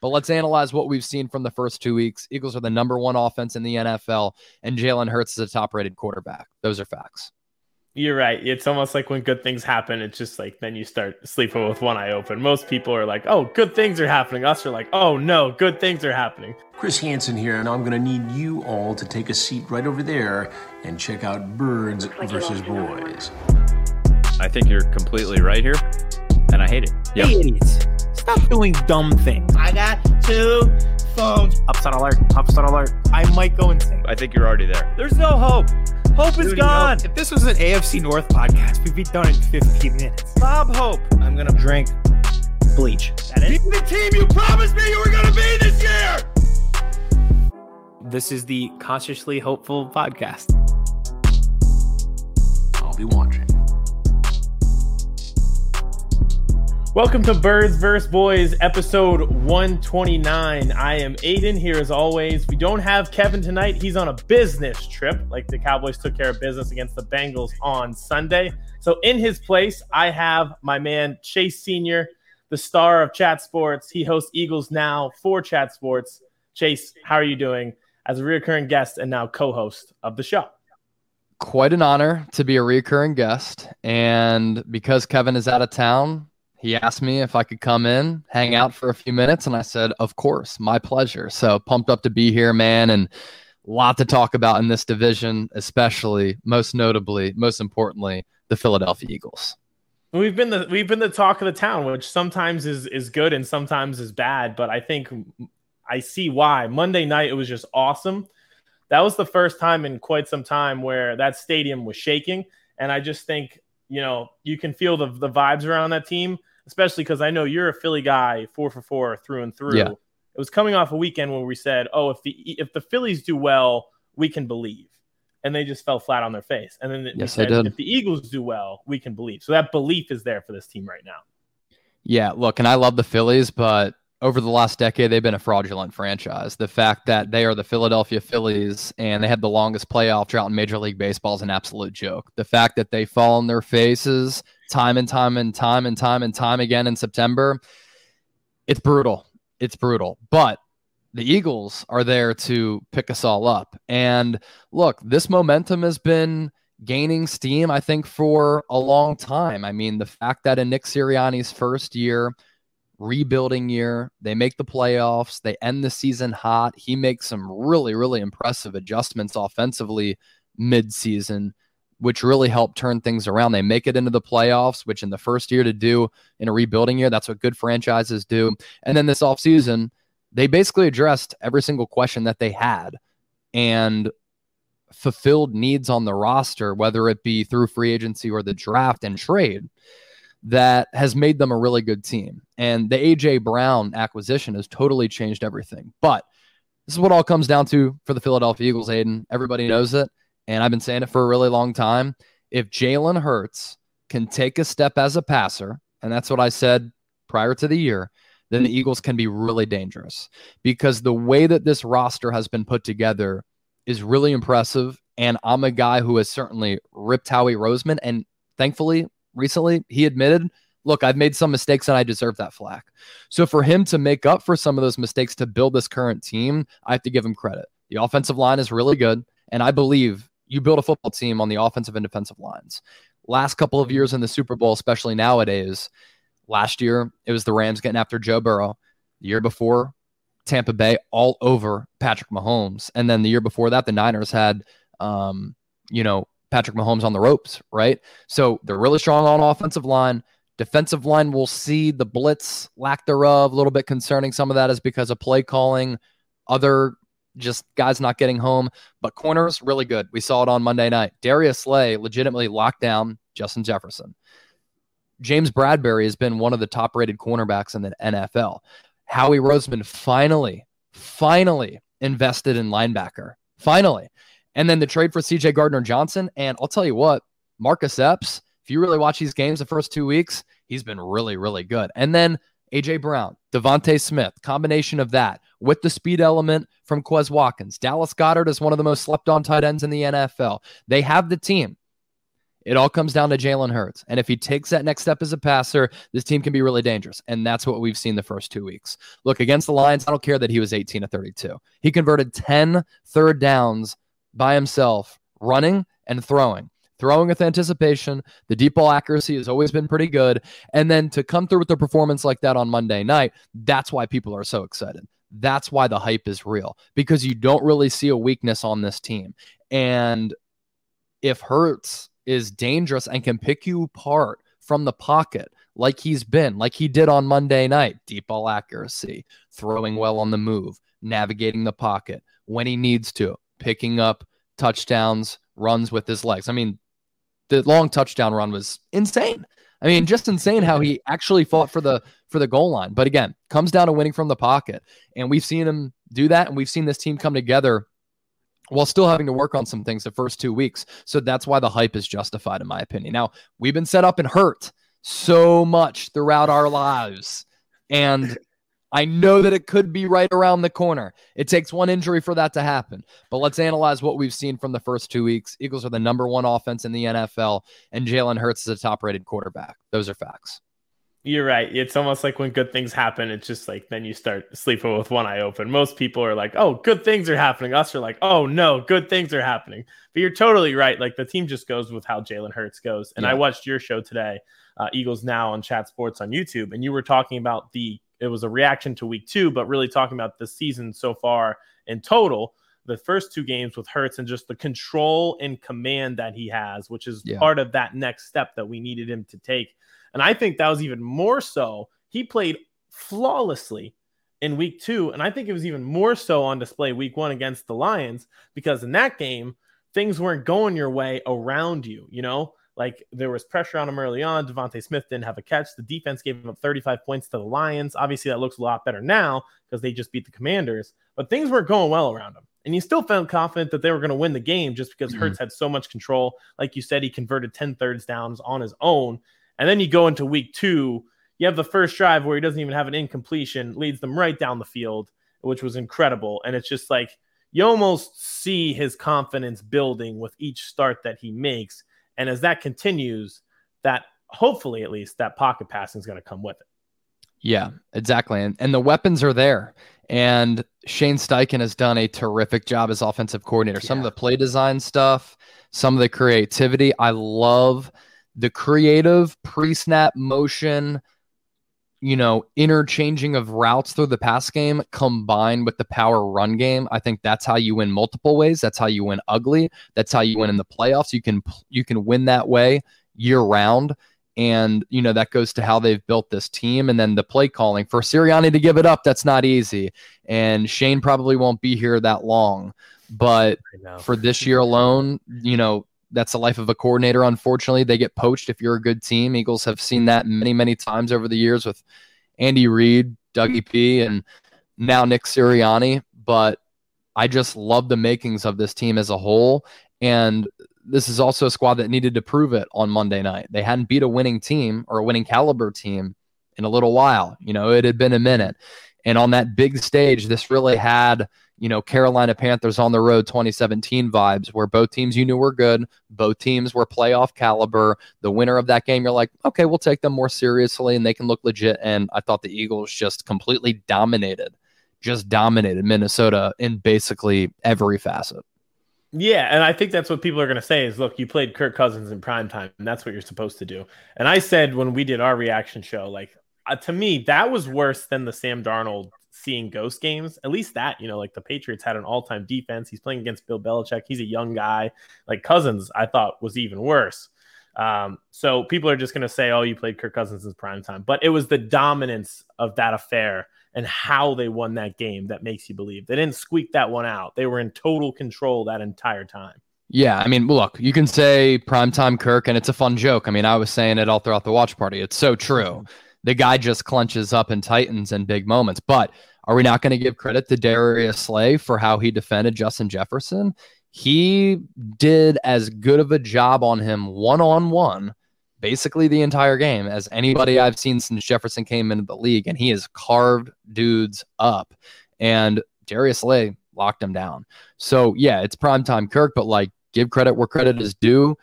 But let's analyze what we've seen from the first two weeks. Eagles are the number one offense in the NFL, and Jalen Hurts is a top rated quarterback. Those are facts. You're right. It's almost like when good things happen, it's just like then you start sleeping with one eye open. Most people are like, oh, good things are happening. Us are like, oh, no, good things are happening. Chris Hansen here, and I'm going to need you all to take a seat right over there and check out Birds versus Boys. I think you're completely right here, and I hate it. Yep. Hey, idiots. Stop doing dumb things. I got two phones. Upside alert. Upside alert. I might go insane. I think you're already there. There's no hope. Hope is gone. If this was an AFC North podcast, we'd be done in 15 minutes. Bob Hope. I'm gonna drink bleach. That is the team you promised me you were gonna be this year. This is the Consciously Hopeful podcast. I'll be watching. Welcome to Birds vs. Boys, episode 129. I am Aiden here as always. We don't have Kevin tonight. He's on a business trip, like the Cowboys took care of business against the Bengals on Sunday. So, in his place, I have my man Chase Senior, the star of Chat Sports. He hosts Eagles Now for Chat Sports. Chase, how are you doing as a recurring guest and now co host of the show? Quite an honor to be a recurring guest. And because Kevin is out of town, he asked me if I could come in, hang out for a few minutes, and I said, "Of course, my pleasure." So pumped up to be here, man, and a lot to talk about in this division, especially, most notably, most importantly, the Philadelphia Eagles. We've been the we've been the talk of the town, which sometimes is is good and sometimes is bad, but I think I see why. Monday night it was just awesome. That was the first time in quite some time where that stadium was shaking, and I just think you know you can feel the the vibes around that team especially because I know you're a Philly guy, four for four through and through. Yeah. It was coming off a weekend where we said, "Oh, if the if the Phillies do well, we can believe," and they just fell flat on their face. And then yes, said, did. If the Eagles do well, we can believe. So that belief is there for this team right now. Yeah, look, and I love the Phillies, but over the last decade, they've been a fraudulent franchise. The fact that they are the Philadelphia Phillies and they had the longest playoff drought in Major League Baseball is an absolute joke. The fact that they fall on their faces time and time and time and time and time again in September, it's brutal. It's brutal. But the Eagles are there to pick us all up. And look, this momentum has been gaining steam, I think, for a long time. I mean, the fact that in Nick Sirianni's first year, rebuilding year, they make the playoffs, they end the season hot. He makes some really, really impressive adjustments offensively mid-season which really helped turn things around. They make it into the playoffs, which in the first year to do in a rebuilding year, that's what good franchises do. And then this offseason, they basically addressed every single question that they had and fulfilled needs on the roster, whether it be through free agency or the draft and trade, that has made them a really good team. And the AJ Brown acquisition has totally changed everything. But this is what all comes down to for the Philadelphia Eagles, Aiden. Everybody knows it and I've been saying it for a really long time. If Jalen Hurts can take a step as a passer, and that's what I said prior to the year, then the Eagles can be really dangerous because the way that this roster has been put together is really impressive. And I'm a guy who has certainly ripped Howie Roseman. And thankfully, recently, he admitted, look, I've made some mistakes and I deserve that flack. So for him to make up for some of those mistakes to build this current team, I have to give him credit. The offensive line is really good. And I believe you build a football team on the offensive and defensive lines. Last couple of years in the Super Bowl, especially nowadays, last year it was the Rams getting after Joe Burrow. The year before, Tampa Bay all over Patrick Mahomes. And then the year before that, the Niners had, um, you know, Patrick Mahomes on the ropes, right? So they're really strong on offensive line. Defensive line, we'll see the blitz lack thereof, a little bit concerning. Some of that is because of play calling, other just guys not getting home. But corners, really good. We saw it on Monday night. Darius Slay legitimately locked down Justin Jefferson. James Bradberry has been one of the top rated cornerbacks in the NFL. Howie Roseman finally, finally invested in linebacker. Finally. And then the trade for CJ Gardner Johnson. And I'll tell you what, Marcus Epps, if you really watch these games the first two weeks, he's been really, really good. And then AJ Brown, DeVonta Smith, combination of that with the speed element from Quez Watkins. Dallas Goedert is one of the most slept on tight ends in the NFL. They have the team. It all comes down to Jalen Hurts. And if he takes that next step as a passer, this team can be really dangerous. And that's what we've seen the first two weeks. Look, against the Lions, I don't care that he was 18 to 32. He converted 10 third downs by himself, running and throwing. Throwing with anticipation. The deep ball accuracy has always been pretty good. And then to come through with a performance like that on Monday night, that's why people are so excited. That's why the hype is real because you don't really see a weakness on this team. And if Hurts is dangerous and can pick you apart from the pocket like he's been, like he did on Monday night, deep ball accuracy, throwing well on the move, navigating the pocket when he needs to, picking up touchdowns, runs with his legs. I mean, the long touchdown run was insane. I mean, just insane how he actually fought for the for the goal line. But again, comes down to winning from the pocket. And we've seen him do that and we've seen this team come together while still having to work on some things the first 2 weeks. So that's why the hype is justified in my opinion. Now, we've been set up and hurt so much throughout our lives. And I know that it could be right around the corner. It takes one injury for that to happen. But let's analyze what we've seen from the first two weeks. Eagles are the number one offense in the NFL, and Jalen Hurts is a top rated quarterback. Those are facts. You're right. It's almost like when good things happen, it's just like then you start sleeping with one eye open. Most people are like, oh, good things are happening. Us are like, oh, no, good things are happening. But you're totally right. Like the team just goes with how Jalen Hurts goes. And yeah. I watched your show today, uh, Eagles Now on Chat Sports on YouTube, and you were talking about the it was a reaction to week two, but really talking about the season so far in total. The first two games with Hurts and just the control and command that he has, which is yeah. part of that next step that we needed him to take. And I think that was even more so. He played flawlessly in week two. And I think it was even more so on display week one against the Lions because in that game, things weren't going your way around you. You know, like there was pressure on him early on. DeVonta Smith didn't have a catch. The defense gave him up 35 points to the Lions. Obviously, that looks a lot better now because they just beat the Commanders. But things weren't going well around him. And you still felt confident that they were going to win the game just because mm-hmm. Hurts had so much control. Like you said, he converted 10 thirds downs on his own. And then you go into week two, you have the first drive where he doesn't even have an incompletion, leads them right down the field, which was incredible. And it's just like you almost see his confidence building with each start that he makes. And as that continues, that hopefully at least that pocket passing is going to come with it. Yeah, exactly. And, and the weapons are there. And Shane Steichen has done a terrific job as offensive coordinator. Yeah. Some of the play design stuff, some of the creativity. I love the creative pre snap motion, you know, interchanging of routes through the pass game combined with the power run game. I think that's how you win multiple ways. That's how you win ugly. That's how you win in the playoffs. You can you can win that way year round. And, you know, that goes to how they've built this team. And then the play calling for Sirianni to give it up, that's not easy. And Shane probably won't be here that long. But for this year alone, you know, that's the life of a coordinator. Unfortunately, they get poached if you're a good team. Eagles have seen that many, many times over the years with Andy Reid, Dougie P, and now Nick Sirianni. But I just love the makings of this team as a whole. And this is also a squad that needed to prove it on Monday night. They hadn't beat a winning team or a winning caliber team in a little while. You know, it had been a minute. And on that big stage, this really had you know, Carolina Panthers on the road 2017 vibes where both teams you knew were good, both teams were playoff caliber. The winner of that game, you're like, okay, we'll take them more seriously and they can look legit. And I thought the Eagles just completely dominated, just dominated Minnesota in basically every facet. Yeah, and I think that's what people are going to say is look, you played Kirk Cousins in prime time, and that's what you're supposed to do. And I said when we did our reaction show, like uh, to me, that was worse than the Sam Darnold seeing ghost games. At least that, you know, like the Patriots had an all time defense. He's playing against Bill Belichick. He's a young guy. Like Cousins, I thought was even worse. Um, so people are just going to say, oh, you played Kirk Cousins in prime time. But it was the dominance of that affair and how they won that game that makes you believe. They didn't squeak that one out. They were in total control that entire time. Yeah, I mean, look, you can say primetime Kirk, and it's a fun joke. I mean, I was saying it all throughout the watch party. It's so true the guy just clenches up and tightens in big moments. But are we not going to give credit to Darius Slay for how he defended Justin Jefferson? He did as good of a job on him one on one, basically the entire game, as anybody I've seen since Jefferson came into the league. And he has carved dudes up. And Darius Slay locked him down. So, yeah, it's primetime Kirk, but like give credit where credit is due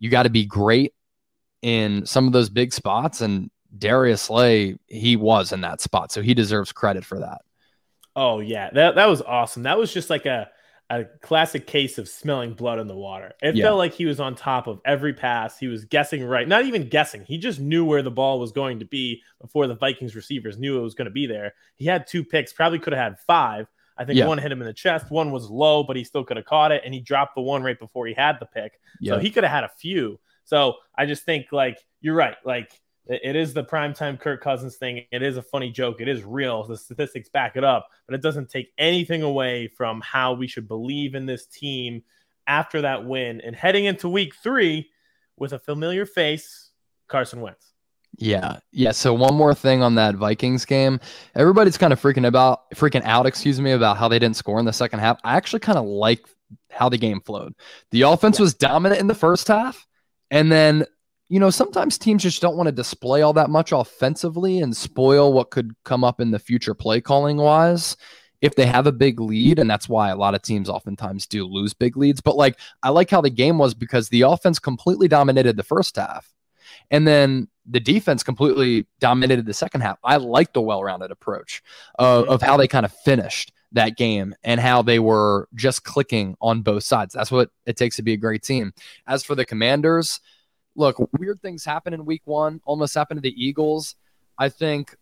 you got to be great in some of those big spots. And Darius Slay, he was in that spot. So he deserves credit for that. Oh, yeah. That, that was awesome. That was just like a, a classic case of smelling blood in the water. It yeah. felt like he was on top of every pass. He was guessing right, not even guessing. He just knew where the ball was going to be before the Vikings receivers knew it was going to be there. He had two picks, probably could have had five. I think yeah. one hit him in the chest, one was low, but he still could have caught it, and he dropped the one right before he had the pick. Yeah. So he could have had a few. So I just think like you're right. Like it is the primetime Kirk Cousins thing. It is a funny joke. It is real. The statistics back it up, but it doesn't take anything away from how we should believe in this team after that win and heading into week three with a familiar face, Carson Wentz. Yeah. Yeah. So one more thing on that Vikings game. Everybody's kind of freaking about freaking out, excuse me, about how they didn't score in the second half. I actually kind of like how the game flowed. The offense was dominant in the first half. And then you know, sometimes teams just don't want to display all that much offensively and spoil what could come up in the future play calling wise if they have a big lead. And that's why a lot of teams oftentimes do lose big leads. But like, I like how the game was because the offense completely dominated the first half. And then the defense completely dominated the second half. I like the well rounded approach of, of how they kind of finished that game and how they were just clicking on both sides. That's what it takes to be a great team. As for the commanders, look, weird things happen in week one, almost happened to the Eagles. I think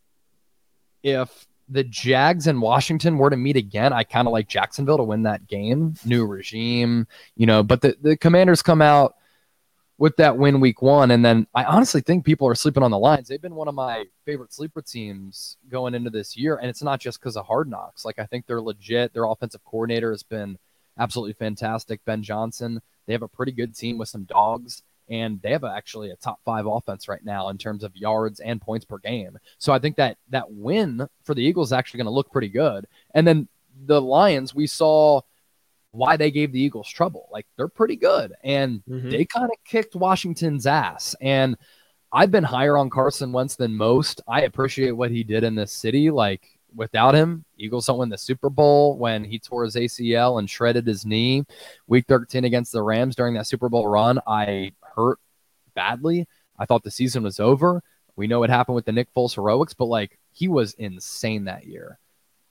if the Jags and Washington were to meet again, I kind of like Jacksonville to win that game. New regime, you know, but the, the commanders come out with that win week one. And then I honestly think people are sleeping on the Lions. They've been one of my favorite sleeper teams going into this year. And it's not just because of hard knocks. Like I think they're legit. Their offensive coordinator has been absolutely fantastic. Ben Johnson. They have a pretty good team with some dogs and they have actually a top five offense right now in terms of yards and points per game. So I think that that win for the Eagles is actually going to look pretty good. And then the Lions, we saw why they gave the Eagles trouble. Like they're pretty good, and mm-hmm. they kind of kicked Washington's ass. And I've been higher on Carson Wentz than most. I appreciate what he did in this city. Like without him, Eagles don't win the Super Bowl when he tore his ACL and shredded his knee. Week 13 against the Rams during that Super Bowl run, I hurt badly. I thought the season was over. We know what happened with the Nick Foles heroics, but like he was insane that year,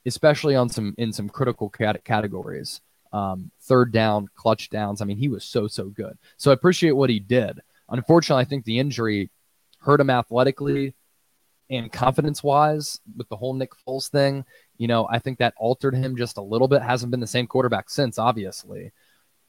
especially on some in some critical cat- categories. Um, third down, clutch downs. I mean, he was so so good. So I appreciate what he did. Unfortunately, I think the injury hurt him athletically and confidence wise with the whole Nick Foles thing. You know, I think that altered him just a little bit. Hasn't been the same quarterback since, obviously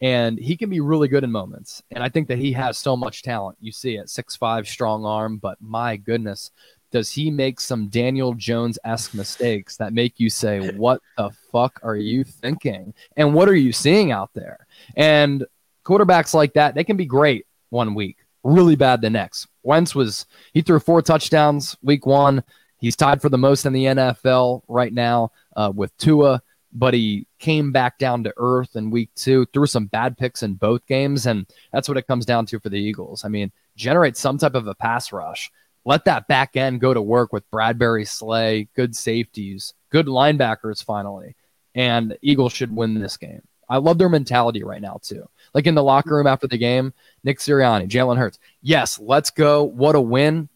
and he can be really good in moments. And I think that he has so much talent. You see it, six five, strong arm, but my goodness, does he make some Daniel Jones esque mistakes that make you say, "What the fuck are you thinking?" And what are you seeing out there? And quarterbacks like that, they can be great one week, really bad the next. Wentz was he threw four touchdowns week one. He's tied for the most in the NFL right now uh, with Tua but he came back down to earth in week two, threw some bad picks in both games. And that's what it comes down to for the Eagles. I mean, generate some type of a pass rush. Let that back end go to work with Bradberry Slay, good safeties, good linebackers finally. And Eagles should win this game. I love their mentality right now, too. Like in the locker room after the game, Nick Sirianni, Jalen Hurts. Yes, let's go. What a win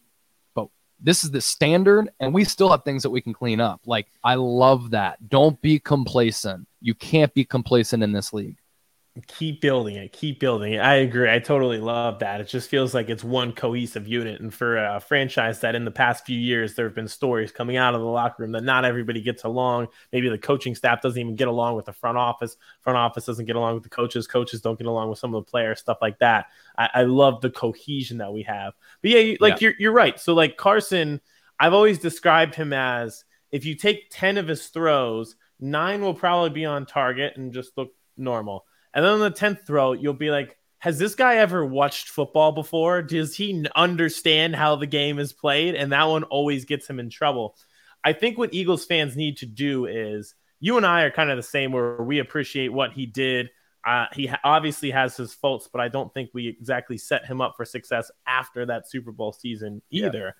this is the standard and we still have things that we can clean up. Like I love that. Don't be complacent. You can't be complacent in this league keep building it keep building it. I agree. I totally love that. It just feels like it's one cohesive unit. And for a franchise that in the past few years there have been stories coming out of the locker room that not everybody gets along. Maybe the coaching staff doesn't even get along with the front office. Front office doesn't get along with the coaches. Coaches don't get along with some of the players stuff like that. I, I love the cohesion that we have. But yeah like yeah. you're, you're right. So like carson i've always described him as if you take 10 of his throws nine will probably be on target and just look normal and then on the 10th throw, you'll be like, has this guy ever watched football before? Does he understand how the game is played? And that one always gets him in trouble. I think what Eagles fans need to do is you and I are kind of the same where we appreciate what he did. Uh, he obviously has his faults, but I don't think we exactly set him up for success after that Super Bowl season either. Yeah.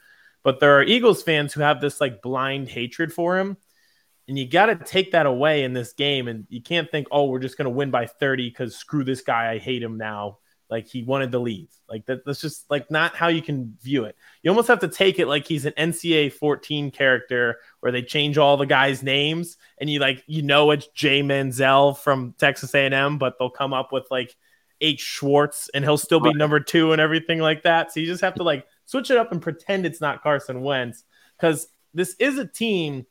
But there are Eagles fans who have this like blind hatred for him. And you got to take that away in this game. And you can't think, oh, we're just going to win by 30 because screw this guy. I hate him now. like he wanted to leave. Like that, that's just like not how you can view it. You almost have to take it like he's an NCAA 14 character where they change all the guys' names and you like you know it's Jay Manziel from Texas A&M, but they'll come up with like H Schwartz and he'll still be number two and everything like that. So you just have to like switch it up and pretend it's not Carson Wentz because this is a team.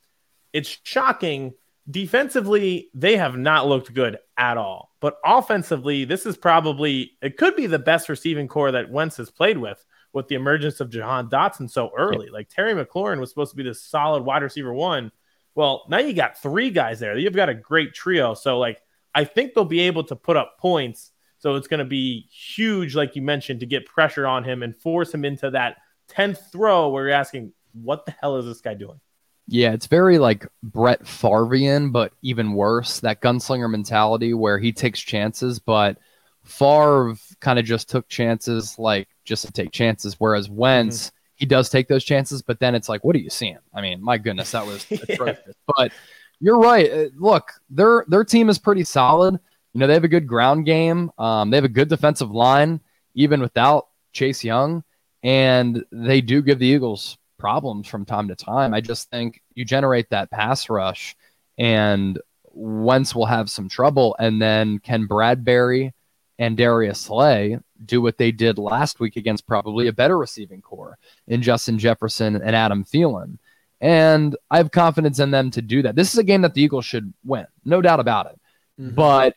It's shocking. Defensively, they have not looked good at all. But offensively, this is probably it could be the best receiving corps that Wentz has played with with the emergence of Jahan Dotson so early. Like Terry McLaurin was supposed to be this solid wide receiver one. Well, now you got three guys there. You've got a great trio. So like I think they'll be able to put up points. So it's going to be huge, like you mentioned, to get pressure on him and force him into that 10th throw where you're asking, what the hell is this guy doing? Yeah, it's very like Brett Favrian, but even worse. That gunslinger mentality where he takes chances, but Favre kind of just took chances, like just to take chances. Whereas Wentz, mm-hmm. he does take those chances, but then it's like, what are you seeing? I mean, my goodness, that was yeah. But you're right. Uh, look, their their team is pretty solid. You know, they have a good ground game. Um, they have a good defensive line, even without Chase Young, and they do give the Eagles problems from time to time. I just think you generate that pass rush, and Wentz will have some trouble. And then can Bradberry and Darius Slay do what they did last week against probably a better receiving corps in Justin Jefferson and Adam Thielen? And I have confidence in them to do that. This is a game that the Eagles should win, no doubt about it. Mm-hmm. But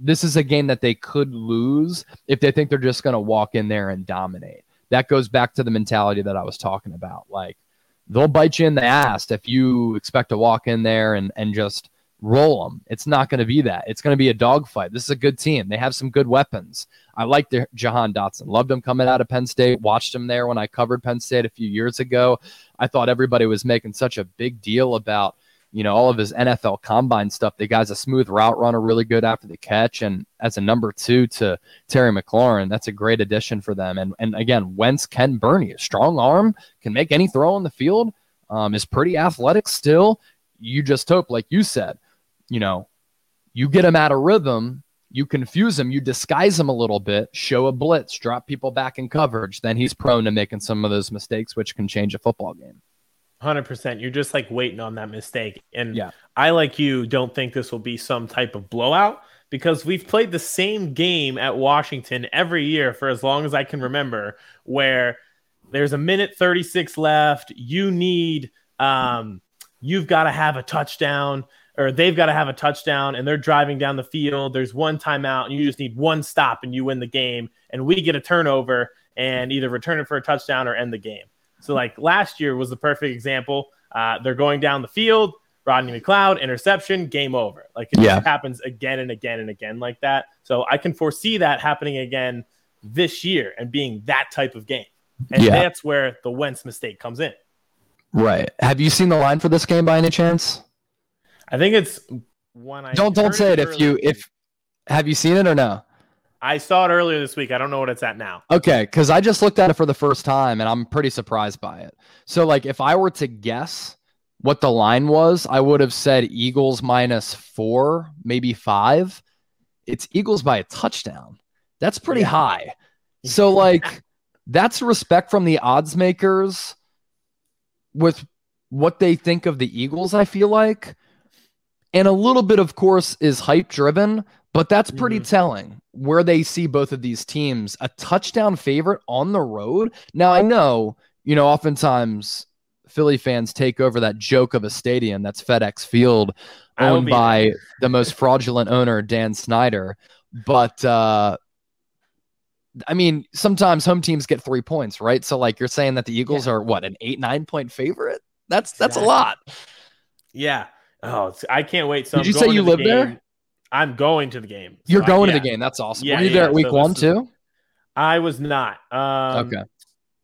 this is a game that they could lose if they think they're just going to walk in there and dominate that goes back to the mentality that I was talking about. Like they'll bite you in the ass if you expect to walk in there and, and just roll them. It's not going to be that. It's going to be a dogfight. This is a good team. They have some good weapons. I like the Jahan Dotson. Loved him coming out of Penn State. Watched him there when I covered Penn State a few years ago. I thought everybody was making such a big deal about you know, all of his NFL combine stuff. The guy's a smooth route runner, really good after the catch. And as a number two to Terry McLaurin, that's a great addition for them. And and again, Wentz Ken burn you. Strong arm, can make any throw on the field, um, is pretty athletic still. You just hope, like you said, you know, you get him out of rhythm, you confuse him, you disguise him a little bit, show a blitz, drop people back in coverage, then he's prone to making some of those mistakes, which can change a football game. Hundred percent. You're just like waiting on that mistake, and yeah. I like you don't think this will be some type of blowout because we've played the same game at Washington every year for as long as I can remember, where there's a minute 36 left. You need, um, you've got to have a touchdown, or they've got to have a touchdown, and they're driving down the field. There's one timeout, and you just need one stop, and you win the game. And we get a turnover and either return it for a touchdown or end the game. So like last year was the perfect example. Uh, they're going down the field, Rodney McLeod, interception, game over. Like it yeah. happens again and again and again like that. So I can foresee that happening again this year and being that type of game. And yeah. that's where the Wentz mistake comes in. Right. Have you seen the line for this game by any chance? I think it's one. I don't don't say it if you if have you seen it or no? I saw it earlier this week. I don't know what it's at now. Okay, because I just looked at it for the first time and I'm pretty surprised by it. So, like, if I were to guess what the line was, I would have said Eagles minus four, maybe five. It's Eagles by a touchdown. That's pretty yeah. high. So, like, that's respect from the odds makers with what they think of the Eagles, I feel like. And a little bit, of course, is hype driven, but that's pretty mm-hmm. telling where they see both of these teams a touchdown favorite on the road. Now, I know, you know, oftentimes Philly fans take over that joke of a stadium that's FedEx Field, owned by the most fraudulent owner, Dan Snyder. But, uh, I mean, sometimes home teams get three points, right? So, like, you're saying that the Eagles yeah. are what an eight nine point favorite? That's that's exactly. a lot. Yeah. Oh, I can't wait. So did I'm you say you live there? I'm going to the game. You're going I, yeah. to the game. That's awesome. Yeah, Were you yeah, there at week so one too? I was not. Um, okay.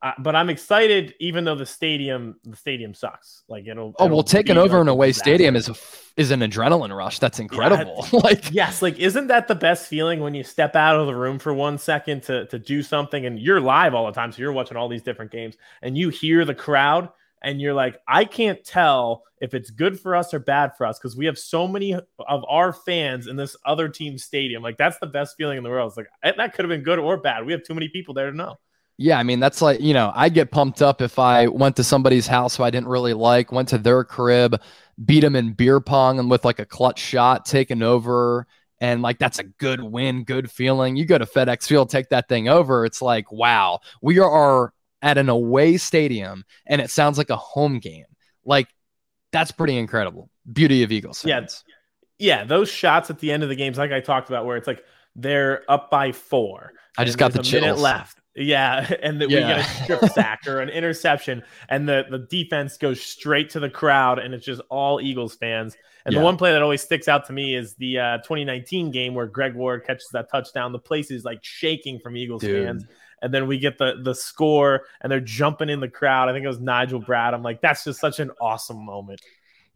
Uh, but I'm excited, even though the stadium the stadium sucks. Like it'll. Oh well, taking over an away stadium is a, is an adrenaline rush. That's incredible. Yeah, like yes, like isn't that the best feeling when you step out of the room for one second to to do something and you're live all the time, so you're watching all these different games and you hear the crowd and you're like, I can't tell if it's good for us or bad for us because we have so many of our fans in this other team's stadium. Like that's the best feeling in the world. It's like eh, that could have been good or bad. We have too many people there to know. Yeah, I mean that's like you know I'd get pumped up if I went to somebody's house who I didn't really like, went to their crib, beat them in beer pong and with like a clutch shot, taken over, and like that's a good win, good feeling. You go to FedEx Field, take that thing over. It's like wow, we are at an away stadium, and it sounds like a home game. Like that's pretty incredible. Beauty of Eagles. Fans. Yeah, yeah, those shots at the end of the games, like I talked about, where it's like they're up by four. I just got the a chills. minute left. Yeah, and that Yeah. we get a strip sack or an interception, and the the defense goes straight to the crowd, and it's just all Eagles fans. And Yeah. the one play that always sticks out to me is the uh, 2019 game where Greg Ward catches that touchdown. The place is like shaking from Eagles Dude. fans, and then we get the the score, and they're jumping in the crowd. I think it was Nigel Brad. I'm like, that's just such an awesome moment.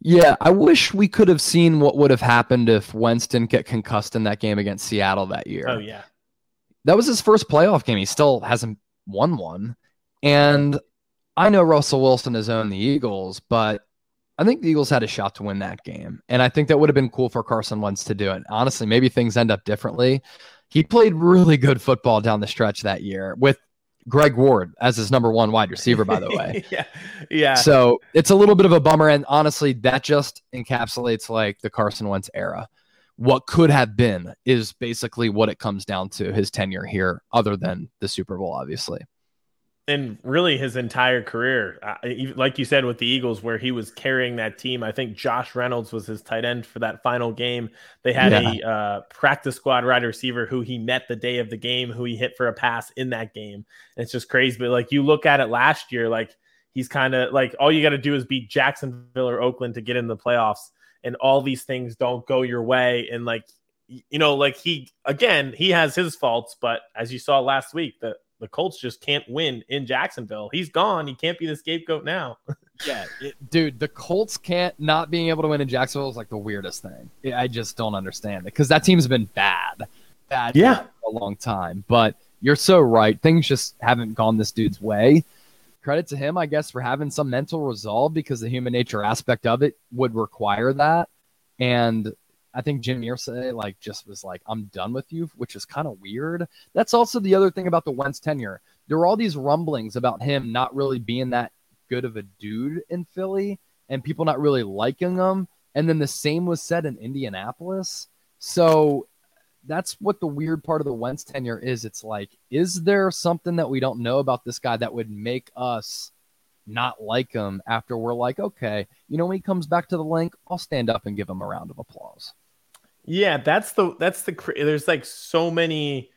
Yeah, I wish we could have seen what would have happened if Wentz didn't get concussed in that game against Seattle that year. Oh yeah, that was his first playoff game. He still hasn't won one. And I know Russell Wilson has owned the Eagles, but I think the Eagles had a shot to win that game. And I think that would have been cool for Carson Wentz to do it. Honestly, maybe things end up differently. He played really good football down the stretch that year with Greg Ward as his number one wide receiver, by the way. yeah, yeah. So it's a little bit of a bummer. And honestly, that just encapsulates like the Carson Wentz era. What could have been is basically what it comes down to his tenure here, other than the Super Bowl, obviously. And really his entire career, uh, like you said with the Eagles, where he was carrying that team. I think Josh Reynolds was his tight end for that final game. They had a uh, practice squad wide receiver who he met the day of the game, who he hit for a pass in that game. And it's just crazy. But like you look at it last year, like he's kind of like all you got to do is beat Jacksonville or Oakland to get in the playoffs, and all these things don't go your way. And like you know, like he again, he has his faults, but as you saw last week, the the Colts just can't win in Jacksonville. He's gone. He can't be the scapegoat now. Yeah, dude, the Colts can't not being able to win in Jacksonville is like the weirdest thing. Yeah, I just don't understand it because that team's been bad, bad Yeah. for a long time. But you're so right; things just haven't gone this dude's way. Credit to him, I guess, for having some mental resolve because the human nature aspect of it would require that. And I think Jim Irsay like just was like, "I'm done with you," which is kind of weird. That's also the other thing about the Wentz tenure. There were all these rumblings about him not really being that good of a dude in Philly and people not really liking him. And then the same was said in Indianapolis. So that's what the weird part of the Wentz tenure is. It's like, is there something that we don't know about this guy that would make us not like him after we're like, okay, you know, when he comes back to the Linc, I'll stand up and give him a round of applause. Yeah, that's the that's the there's like so many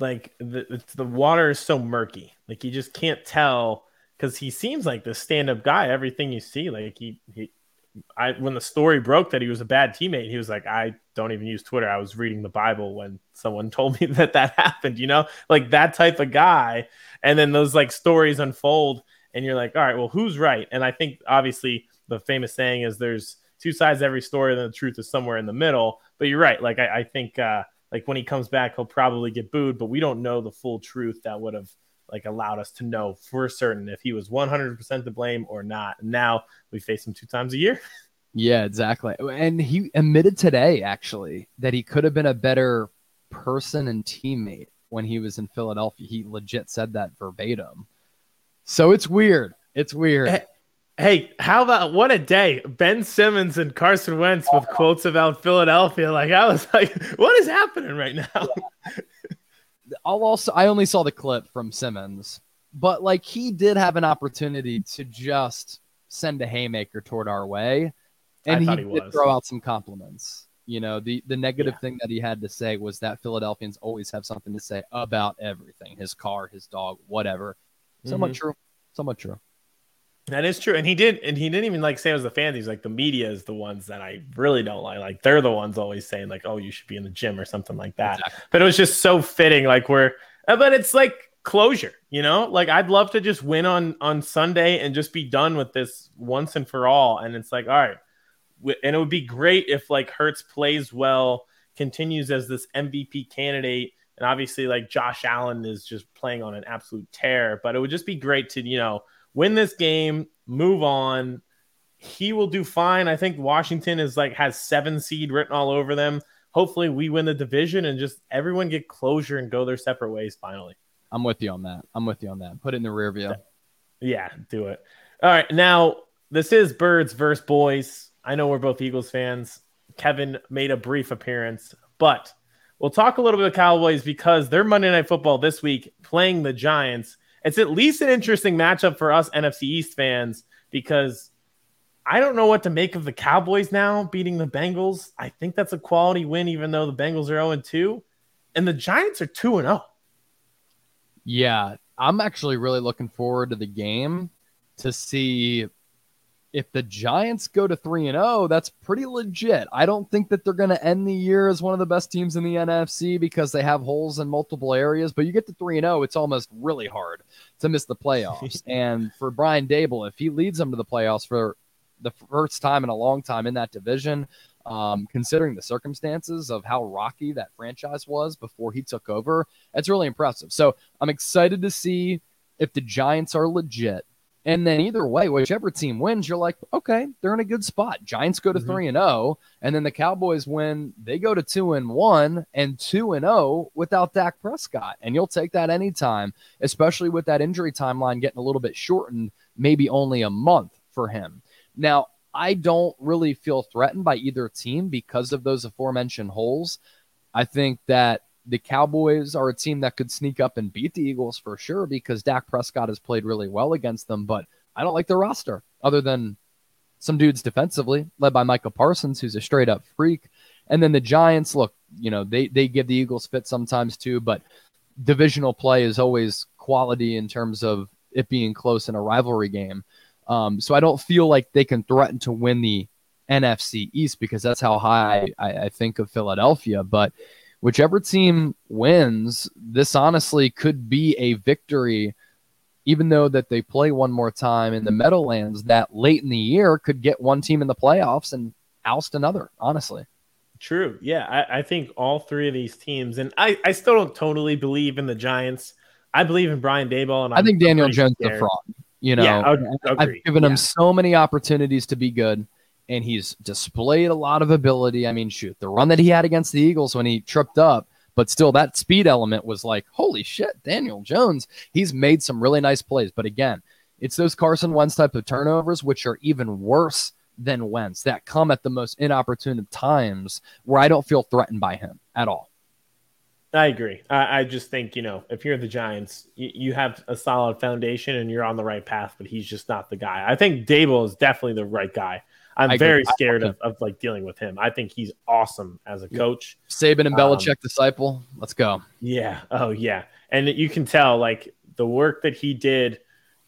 like the the water is so murky. Like you just can't tell because he seems like the stand up guy. Everything you see, like he he. I when the story broke that he was a bad teammate, he was like, "I don't even use Twitter. I was reading the Bible when someone told me that that happened." You know, like that type of guy. And then those like stories unfold, and you're like, "All right, well, who's right?" And I think obviously the famous saying is, "There's two sides to every story, and the truth is somewhere in the middle." But you're right. Like I, I think uh, like when he comes back, he'll probably get booed, but we don't know the full truth that would have like allowed us to know for certain if he was 100% to blame or not. Now we face him two times a year. Yeah, exactly. And he admitted today, actually, that he could have been a better person and teammate when he was in Philadelphia. He legit said that verbatim. So it's weird. It's weird. Hey, how about what a day? Ben Simmons and Carson Wentz with quotes about Philadelphia. Like I was like, what is happening right now? I'll also I only saw the clip from Simmons, but like he did have an opportunity to just send a haymaker toward our way, and he, he did throw out some compliments. You know, the the negative Yeah. thing that he had to say was that Philadelphians always have something to say about everything: his car, his dog, whatever. Somewhat Mhm. true. Somewhat true. That is true. And he did and he didn't even like say it was the fans. He's like the media is the ones that I really don't like. Like they're the ones always saying like, oh, you should be in the gym or something like that. Exactly. But it was just so fitting. Like we're uh, but it's like closure, you know? Like I'd love to just win on on Sunday and just be done with this once and for all. And it's like, all right. And it would be great if like Hurts plays well, continues as this MVP candidate. And obviously, like Josh Allen is just playing on an absolute tear, but it would just be great to, you know, win this game move on. He will do fine. I think Washington is like has seven seed written all over them. Hopefully, we win the division and just everyone get closure and go their separate ways finally. I'm with you on that. I'm with you on that. Put it in the rear view. Yeah, do it. All right, now this is birds versus boys. I know we're both Eagles fans. Kevin made a brief appearance, but we'll talk a little bit of Cowboys because they're Monday Night Football this week playing the Giants. It's at least an interesting matchup for us NFC East fans because I don't know what to make of the Cowboys now beating the Bengals. I think that's a quality win, even though the Bengals are 0 2. And the Giants are 2 0. Yeah, I'm actually really looking forward to the game to see if the Giants go to 3 and 0, that's pretty legit. I don't think that they're going to end the year as one of the best teams in the NFC because they have holes in multiple areas, but you get to 3 and 0, it's almost really hard to miss the playoffs. and for Brian Daboll, if he leads them to the playoffs for the first time in a long time in that division, um, considering the circumstances of how rocky that franchise was before he took over, it's really impressive. So I'm excited to see if the Giants are legit and then either way, whichever team wins, you're like, okay, they're in a good spot. Giants go to mm-hmm. three and zero, oh, and then the Cowboys win. They go to two and one and two and zero oh without Dak Prescott, and you'll take that anytime, especially with that injury timeline getting a little bit shortened, maybe only a month for him. Now, I don't really feel threatened by either team because of those aforementioned holes. I think that the Cowboys are a team that could sneak up and beat the Eagles for sure because Dak Prescott has played really well against them, but I don't like their roster other than some dudes defensively, led by Micah Parsons, who's a straight up freak. And then the Giants, look, you know, they, they give the Eagles fit sometimes too, but divisional play is always quality in terms of it being close in a rivalry game. Um, so I don't feel like they can threaten to win the NFC East because that's how high I, I think of Philadelphia. But whichever team wins, this honestly could be a victory, even though that they play one more time in the Meadowlands that late in the year could get one team in the playoffs and oust another, honestly. True. Yeah. I, I think all three of these teams, and I, I still don't totally believe in the Giants. I believe in Brian Daboll, and i think Daniel Jones is a fraud. You know, yeah, I've given yeah. him so many opportunities to be good and he's displayed a lot of ability. I mean, shoot, the run that he had against the Eagles when he tripped up, but still that speed element was like, holy shit, Daniel Jones. He's made some really nice plays. But again, it's those Carson Wentz type of turnovers, which are even worse than Wentz, that come at the most inopportune times where I don't feel threatened by him at all. I agree. I, I, just think, you know, if you're the Giants, you, have a solid foundation and you're on the right path, but he's just not the guy. I think Daboll is definitely the right guy. I'm I very scared of, of like dealing with him. I think he's awesome as a coach. Saban and Belichick um, disciple. Let's go. Yeah. Oh yeah. And you can tell like the work that he did,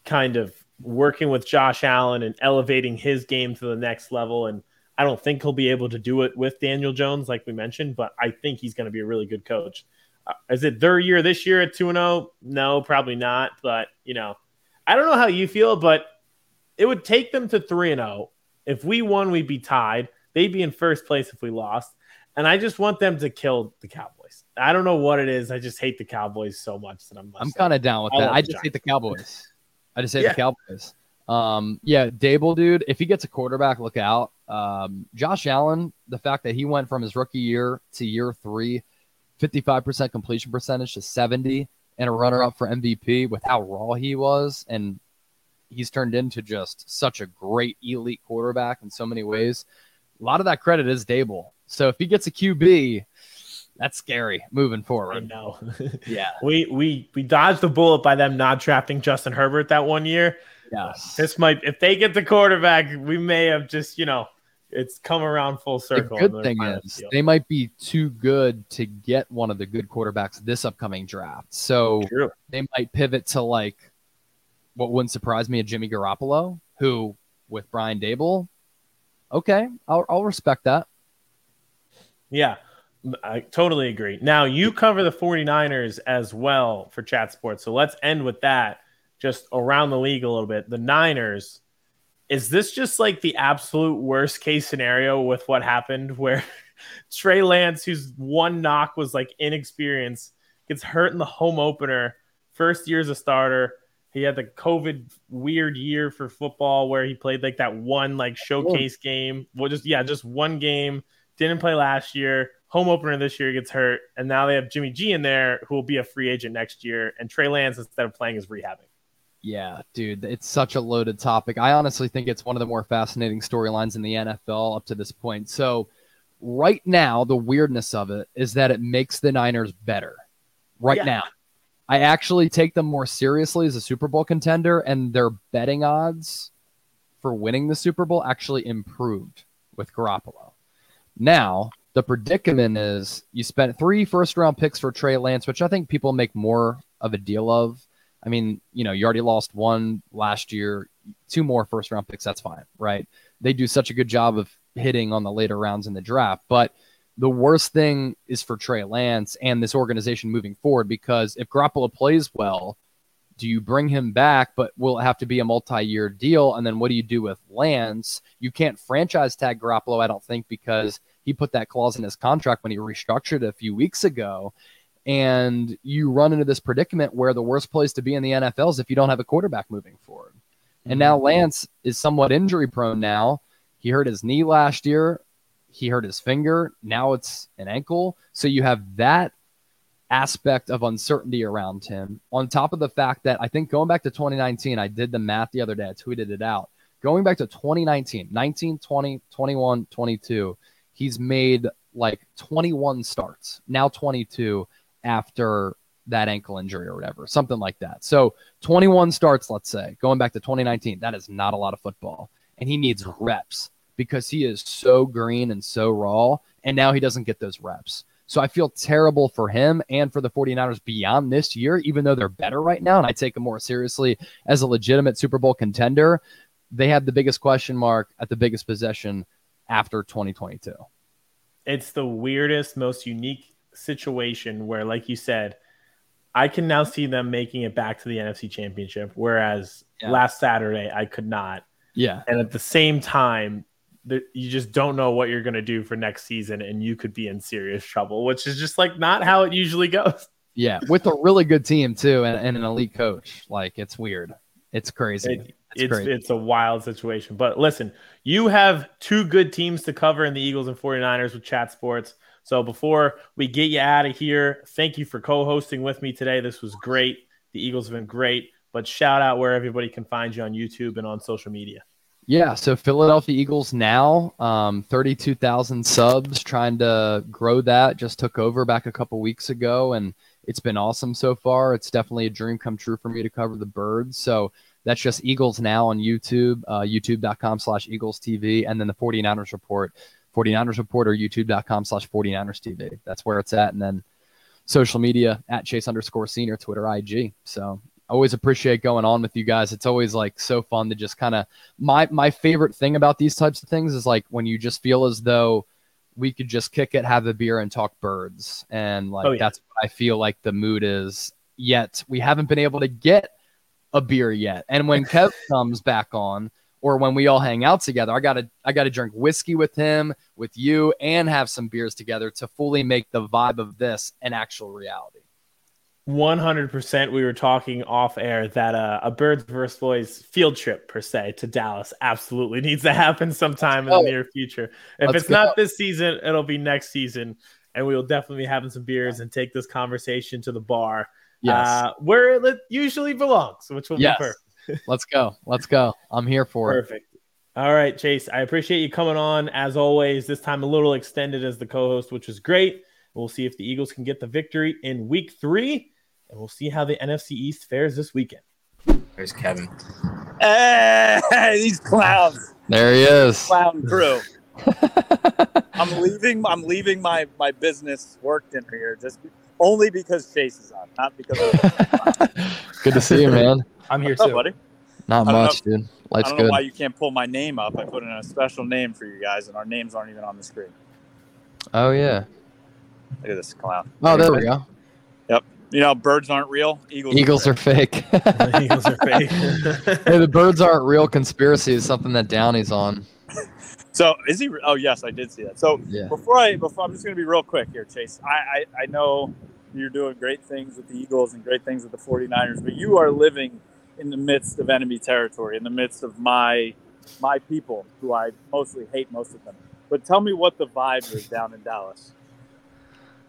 kind of working with Josh Allen and elevating his game to the next level. And I don't think he'll be able to do it with Daniel Jones, like we mentioned, but I think he's going to be a really good coach. Uh, is it their year this year at 2 and 0? No, probably not. But, you know, I don't know how you feel, but it would take them to 3 and 0 if we won, we'd be tied. They'd be in first place if we lost. And I just want them to kill the Cowboys. I don't know what it is. I just hate the Cowboys so much that I'm. I'm kind of down with that. I just hate the Cowboys. I just hate yeah. the Cowboys. Um, yeah, Daboll, dude. If he gets a quarterback, look out. Um, Josh Allen, the fact that he went from his rookie year to year three, 55% completion percentage to 70, and a runner up for MVP with how raw he was and he's turned into just such a great elite quarterback in so many ways. A lot of that credit is Daboll. So if he gets a QB, that's scary moving forward. I know. yeah. We we we dodged the bullet by them not drafting Justin Herbert that one year. Yes. This might if they get the quarterback, we may have just, you know, it's come around full circle. The good thing is deal. they might be too good to get one of the good quarterbacks this upcoming draft. So True. they might pivot to like what wouldn't surprise me a Jimmy Garoppolo, who with Brian Daboll, okay, I'll, I'll respect that. Yeah, I totally agree. Now you cover the 49ers as well for chat sports. So let's end with that just around the league a little bit. The Niners, is this just like the absolute worst case scenario with what happened where Trey Lance, whose one knock was like inexperience, gets hurt in the home opener, first year as a starter, He had the COVID weird year for football where he played like that one like showcase game. Well, just yeah, just one game. Didn't play last year. Home opener this year gets hurt, and now they have Jimmy G in there, who will be a free agent next year. And Trey Lance, instead of playing, is rehabbing. Yeah, dude, it's such a loaded topic. I honestly think it's one of the more fascinating storylines in the NFL up to this point. So, right now, the weirdness of it is that it makes the Niners better. Right Yeah. now, I actually take them more seriously as a Super Bowl contender, and their betting odds for winning the Super Bowl actually improved with Garoppolo. Now, the predicament is you spent three first round picks for Trey Lance, which I think people make more of a deal of. I mean, you know, you already lost one last year, two more first round picks. That's fine, right? They do such a good job of hitting on the later rounds in the draft. But the worst thing is for Trey Lance and this organization moving forward because if Garoppolo plays well, do you bring him back, but will it have to be a multi year deal? And then what do you do with Lance? You can't franchise tag Garoppolo, I don't think, because he put that clause in his contract when he restructured a few weeks ago. And you run into this predicament where the worst place to be in the NFL is if you don't have a quarterback moving forward. And mm-hmm. now Lance is somewhat injury prone now. He hurt his knee last year. He hurt his finger. Now it's an ankle. So you have that aspect of uncertainty around him. On top of the fact that I think going back to 2019, I did the math the other day, I tweeted it out. Going back to 2019, 19, 20, 21, 22, he's made like 21 starts, now 22 after that ankle injury or whatever, something like that. So 21 starts, let's say, going back to 2019, that is not a lot of football. And he needs reps because he is so green and so raw. And now he doesn't get those reps. So I feel terrible for him and for the 49ers beyond this year, even though they're better right now. And I take them more seriously as a legitimate Super Bowl contender. They have the biggest question mark at the biggest possession after 2022. it's the weirdest, most unique situation where, like you said, I can now see them making it back to the NFC Championship, whereas Yeah. last Saturday I could not. Yeah. And at the same time, you just don't know what you're going to do for next season, and you could be in serious trouble, which is just like not how it usually goes. Yeah. With a really good team, too, and, and an elite coach. Like, it's weird. It's crazy. It- it's it's crazy. it's a wild situation. But listen, you have two good teams to cover in the Eagles and 49ers with Chat Sports. So before we get you out of here, thank you for co-hosting with me today. This was great. The Eagles have been great. But shout out where everybody can find you on YouTube and on social media. Yeah, so Philadelphia Eagles now, um, 32,000 subs, trying to grow that. Just took over back a couple weeks ago, and it's been awesome so far. It's definitely a dream come true for me to cover the birds. So that's just Eagles now on YouTube, uh, youtube.com slash Eagles TV, and then the 49ers report, 49ers report or youtube.com slash 49ers TV. That's where it's at. And then social media at Chase underscore senior, Twitter, IG. So always appreciate going on with you guys. It's always like so fun to just kind of my my favorite thing about these types of things is like when you just feel as though we could just kick it, have a beer, and talk birds, and like Oh, yeah. that's what I feel like the mood is. Yet we haven't been able to get a beer yet, and when Kev comes back on. Or when we all hang out together, I gotta I gotta drink whiskey with him, with you, and have some beers together to fully make the vibe of this an actual reality. 100% we were talking off air that uh, a birds versus boys field trip per se to dallas absolutely needs to happen sometime in the near future if Let's it's not this season it'll be next season and we will definitely be having some beers and take this conversation to the bar Yes. uh, where it usually belongs which will Yes. be perfect Let's go. Let's go. I'm here for it. Perfect. All right, Chase. I appreciate you coming on as always. This time a little extended as the co-host, which is great. We'll see if the Eagles can get the victory in Week Three, and we'll see how the NFC East fares this weekend. There's Kevin. Hey, these clowns, There he is. clown crew. I'm leaving. I'm leaving my my business work dinner here just only because Chase is on, not because. Of, Good to see you, man. I'm here What's up, too. buddy? Not I don't much, dude. I Life's don't know good. why you can't pull my name up. I put in a special name for you guys, and our names aren't even on the screen. Oh yeah. Look at this clown. Oh, there we go. You know, birds aren't real. Eagles. Eagles are fake. The Eagles are fake. hey, the birds aren't real. Conspiracy is something that Downey's on. So is he? Oh yes, I did see that. So Yeah. before I before I'm just going to be real quick here, Chase. I, I I know you're doing great things with the Eagles and great things with the 49ers, but you are living in the midst of enemy territory, in the midst of my my people, who I mostly hate most of them. But tell me what the vibe is down in Dallas.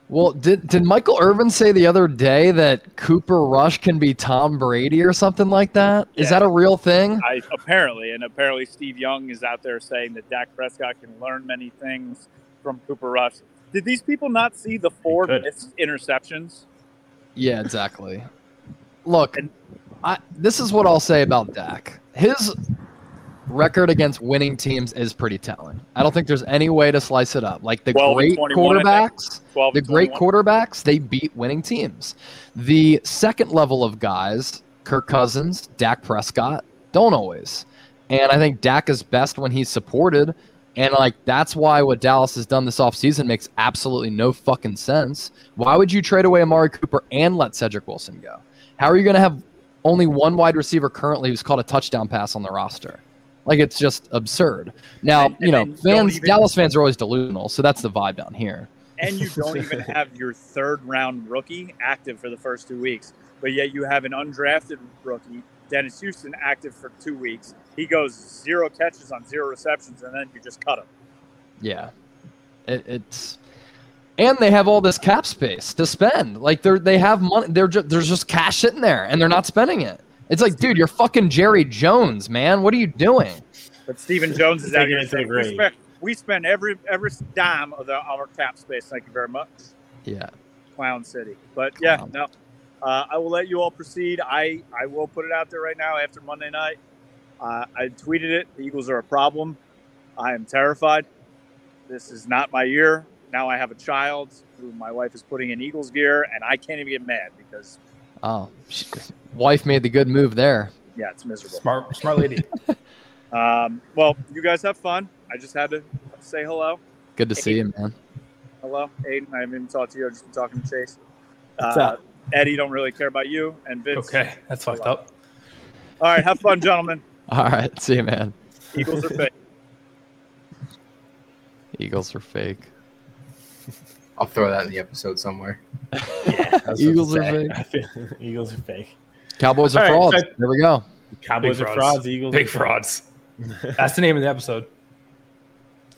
Well, did did Michael Irvin say the other day that Cooper Rush can be Tom Brady or something like that? Is Yeah. that a real thing? I apparently, and apparently, Steve Young is out there saying that Dak Prescott can learn many things from Cooper Rush. Did these people not see the four missed interceptions? Yeah, exactly. Look, I this is what I'll say about Dak. His record against winning teams is pretty telling. I don't think there's any way to slice it up. Like the great 21, I think. quarterbacks, the great quarterbacks, they beat winning teams. The second level of guys, Kirk Cousins, Dak Prescott, don't always. And I think Dak is best when he's supported. And like that's why what Dallas has done this offseason makes absolutely no fucking sense. Why would you trade away Amari Cooper and let Cedric Wilson go? How are you going to have only one wide receiver currently who's caught a touchdown pass on the roster? Like it's just absurd. Now, And- you know, and then don't fans, even- Dallas fans are always delusional, so that's the vibe down here. and you don't even have your third round rookie active for the first two weeks, but yet you have an undrafted rookie, Dennis Houston, active for two weeks. He goes zero catches on zero receptions, and then you just cut him. Yeah, it, it's and they have all this cap space to spend. Like they're they have money. They're just there's just cash sitting there, and they're not spending it. It's like, dude, you're fucking Jerry Jones, man. What are you doing? But Stephen Jones is out here to the saying we spend, we spend every every dime of the, our cap space. Thank you very much. Yeah, Clown City. But yeah, Clown. no. Uh, I will let you all proceed. I, I will put it out there right now after Monday night. Uh, I tweeted it. The Eagles are a problem. I am terrified. This is not my year. Now I have a child who my wife is putting in Eagles gear, and I can't even get mad because, oh, she, wife made the good move there. yeah, it's miserable. Smart, smart lady. Um, well, you guys have fun. I just had to say hello. Good to see you, man. Hello, Aiden. I haven't even talked to you. I've just been talking to Chase. What's Uh, up? Eddie, don't really care about you. And Vince. Okay, that's fucked up. All right, have fun, gentlemen. All right, see you, man. Eagles are fake. Eagles are fake. I'll throw that in the episode somewhere. Yeah, Eagles are fake. Eagles are fake. Cowboys are All right, frauds. so- there we go. Cowboys Big are frauds. frauds. Eagles Big are frauds. That's the name of the episode.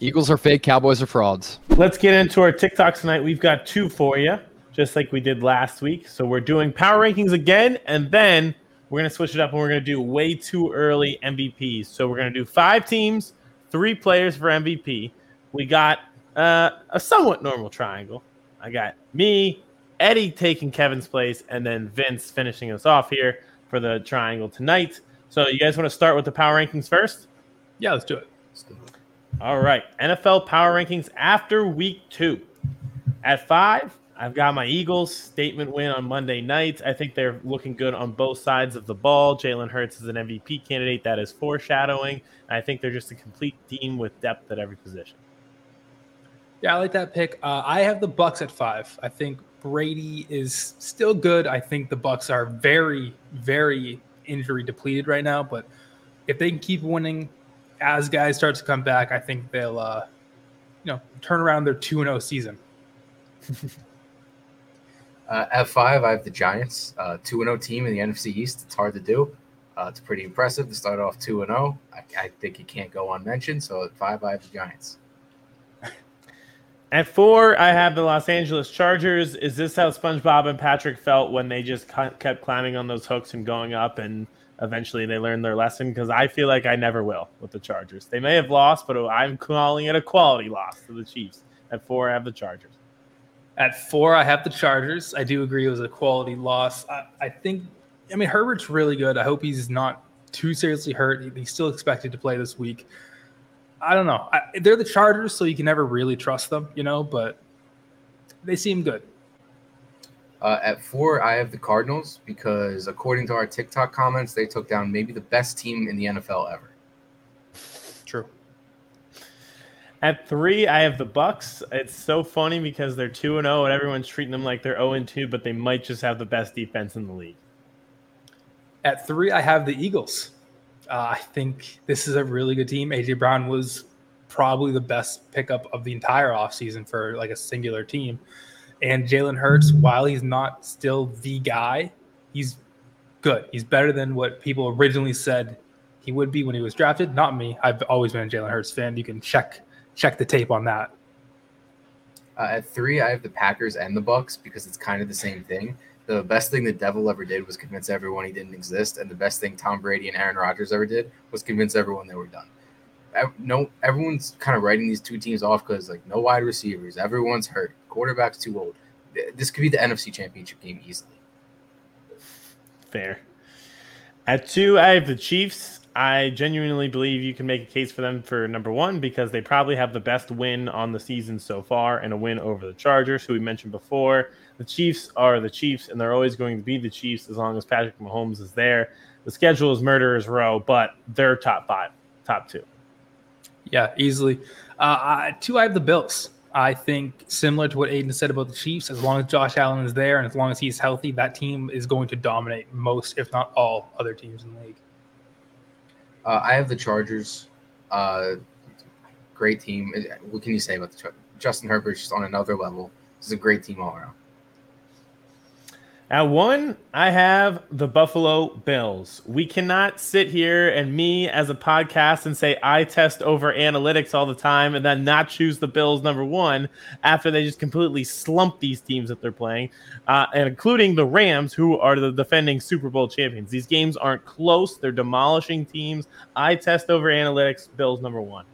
Eagles are fake. Cowboys are frauds. Let's get into our TikToks tonight. We've got two for you, just like we did last week. So we're doing power rankings again, and then we're gonna switch it up and we're gonna do way too early MVPs. So we're gonna do five teams, three players for MVP. We got uh, a somewhat normal triangle. I got me, Eddie taking Kevin's place, and then Vince finishing us off here for the triangle tonight. So you guys want to start with the power rankings first? Yeah, let's do it. All right. NFL power rankings after week two. At five, I've got my Eagles statement win on Monday night. I think they're looking good on both sides of the ball. Jalen Hurts is an MVP candidate. That is foreshadowing. I think they're just a complete team with depth at every position. Yeah, I like that pick. Uh, I have the Bucs at five. I think Brady is still good. I think the Bucs are very, very injury depleted right now. But if they can keep winning as guys start to come back, I think they'll, uh, you know, turn around their two and zero season. Uh, at five, I have the Giants, uh, two and zero team in the NFC East. It's hard to do. Uh, it's pretty impressive to start off two and zero. I, I think it can't go unmentioned. So at five, I have the Giants. At four, I have the Los Angeles Chargers. Is this how SpongeBob and Patrick felt when they just kept climbing on those hooks and going up, and eventually they learned their lesson? Because I feel like I never will with the Chargers. They may have lost, but I'm calling it a quality loss to the Chiefs. At four, I have the Chargers. At four, I have the Chargers. I do agree it was a quality loss. I, I think, I mean, Herbert's really good. I hope he's not too seriously hurt. He's still expected to play this week. I don't know. I, they're the Chargers, so you can never really trust them, you know, but they seem good. Uh, at four, I have the Cardinals because according to our TikTok comments, they took down maybe the best team in the NFL ever. True. At three, I have the Bucs. It's so funny because they're two and zero, and everyone's treating them like they're zero and two, but they might just have the best defense in the league. At three, I have the Eagles. Uh, I think this is a really good team. AJ Brown was probably the best pickup of the entire offseason for like a singular team. And Jalen Hurts, while he's not still the guy, he's good. He's better than what people originally said he would be when he was drafted. Not me. I've always been a Jalen Hurts fan. You can check check the tape on that. Uh, at three, I have the Packers and the Bucs because it's kind of the same thing. The best thing the devil ever did was convince everyone he didn't exist, and the best thing Tom Brady and Aaron Rodgers ever did was convince everyone they were done. No, everyone's kind of writing these two teams off because like no wide receivers, everyone's hurt, quarterback's too old. This could be the NFC Championship game easily. Fair. At two, I have the Chiefs I genuinely believe you can make a case for them for number one because they probably have the best win on the season so far and a win over the Chargers, who we mentioned before. The Chiefs are the Chiefs, and they're always going to be the Chiefs as long as Patrick Mahomes is there. The schedule is murderer's row, but they're top five, top two. Yeah, easily. Uh, two, I have the Bills. I think similar to what Aiden said about the Chiefs, as long as Josh Allen is there and as long as he's healthy, that team is going to dominate most, if not all, other teams in the league. Uh, I have the Chargers. Uh, great team. What can you say about the Char- Justin Herbert's just on another level. This is a great team all around. At one, I have the Buffalo Bills. We cannot sit here and me as a podcast and say eye test over analytics all the time and then not choose the Bills number one after they just completely slump these teams that they're playing, uh, and including the Rams, who are the defending Super Bowl champions. These games aren't close, they're demolishing teams. eye test over analytics, Bills number one.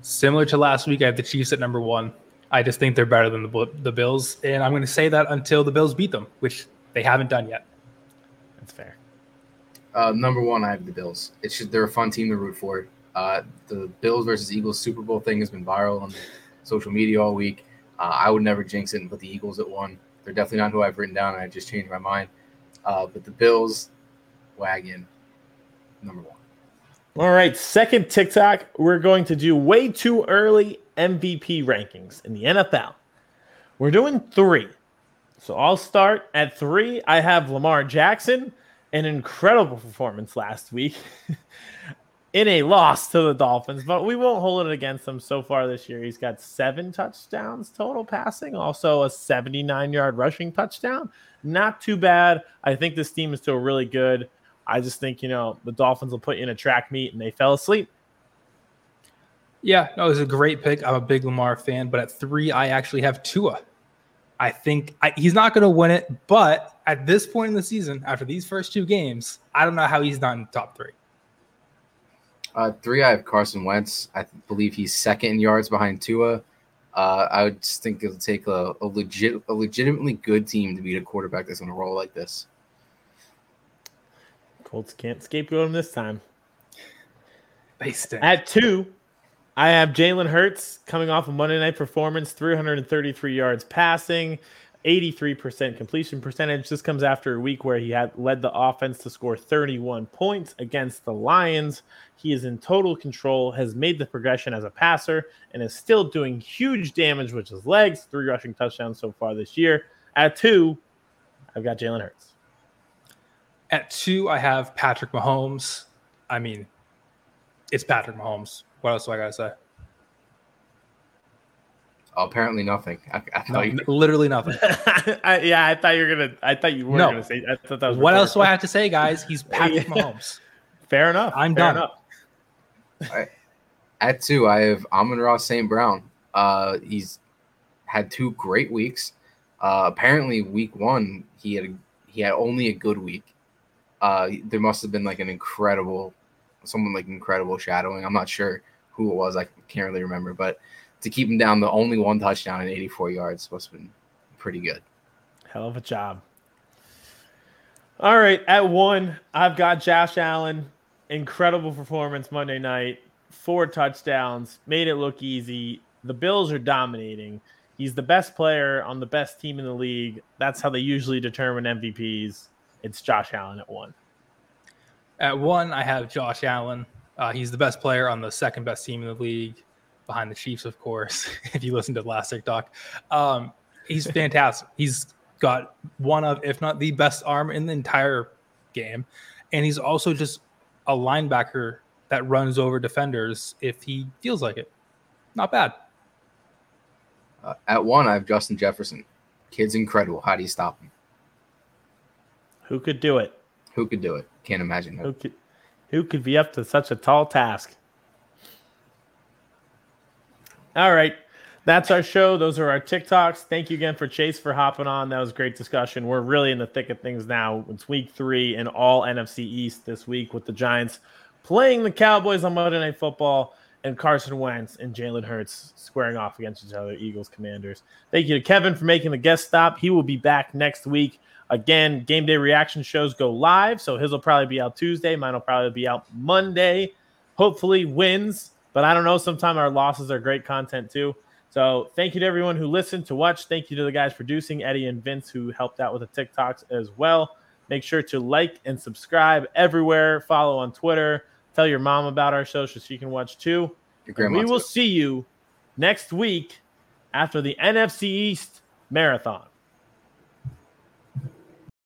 Similar to last week, I have the Chiefs at number one. I just think they're better than the the Bills, and I'm going to say that until the Bills beat them, which they haven't done yet. That's fair. Uh, number one, I have the Bills. It's just they're a fun team to root for. Uh, the Bills versus Eagles Super Bowl thing has been viral on social media all week. Uh, I would never jinx it and put the Eagles at one. They're definitely not who I've written down. I just changed my mind. Uh, but the Bills wagon, number one. All right, second TikTok. We're going to do way too early MVP rankings in the NFL. We're doing three. So I'll start at three. I have Lamar Jackson, an incredible performance last week in a loss to the Dolphins, but we won't hold it against him so far this year. He's got seven touchdowns total passing, also a 79 yard rushing touchdown. Not too bad. I think this team is still really good. I just think, you know, the Dolphins will put you in a track meet and they fell asleep. Yeah, no, it was a great pick. I'm a big Lamar fan, but at three, I actually have Tua. I think I, he's not going to win it, but at this point in the season, after these first two games, I don't know how he's not in the top three. Uh, three, I have Carson Wentz. I believe he's second in yards behind Tua. Uh, I would just think it'll take a, a legit, a legitimately good team to beat a quarterback that's going to roll like this. Colts can't scapegoat him this time. They stink. At two, I have Jalen Hurts coming off a Monday night performance, 333 yards passing, 83% completion percentage. This comes after a week where he had led the offense to score 31 points against the Lions. He is in total control, has made the progression as a passer, and is still doing huge damage with his legs. Three rushing touchdowns so far this year. At two, I've got Jalen Hurts. At two, I have Patrick Mahomes. I mean, it's Patrick Mahomes. What else do I gotta say? Oh, apparently nothing. I, I no, you... literally nothing. I, yeah, I thought you were gonna. I thought you were no. gonna say. I thought that was. What else do I have to say, guys? He's Patrick Mahomes. Fair enough. I'm Fair done. Enough. Right. At two, I have Amon-Ra St. Brown. Uh, he's had two great weeks. Uh, apparently, week one he had a, he had only a good week. Uh, there must have been like an incredible, someone like incredible shadowing. I'm not sure who it was. I can't really remember, but to keep him down the only one touchdown and 84 yards must have been pretty good. Hell of a job. All right, at one, I've got Josh Allen. Incredible performance Monday night. Four touchdowns, made it look easy. The Bills are dominating. He's the best player on the best team in the league. That's how they usually determine MVPs. It's Josh Allen at one. At one, I have Josh Allen. Uh, he's the best player on the second best team in the league, behind the Chiefs, of course. if you listen to the last TikTok, um, he's fantastic. he's got one of, if not the best arm in the entire game, and he's also just a linebacker that runs over defenders if he feels like it. Not bad. Uh, at one, I have Justin Jefferson. Kid's incredible. How do you stop him? Who could do it? Who could do it? Can't imagine Who who. could, who could be up to such a tall task? All right. That's our show. Those are our TikToks. Thank you again for Chase for hopping on. That was a great discussion. We're really in the thick of things now. It's week three in all NFC East this week with the Giants playing the Cowboys on Monday Night Football and Carson Wentz and Jalen Hurts squaring off against each other, Eagles Commanders. Thank you to Kevin for making the guest stop. He will be back next week. Again, game day reaction shows go live. So his will probably be out Tuesday. Mine will probably be out Monday. Hopefully wins, but I don't know. Sometimes our losses are great content too. So thank you to everyone who listened to watch. Thank you to the guys producing, Eddie and Vince, who helped out with the TikToks as well. Make sure to like and subscribe everywhere. Follow on Twitter. Tell your mom about our show so she can watch too. We will see you next week after the NFC East marathon.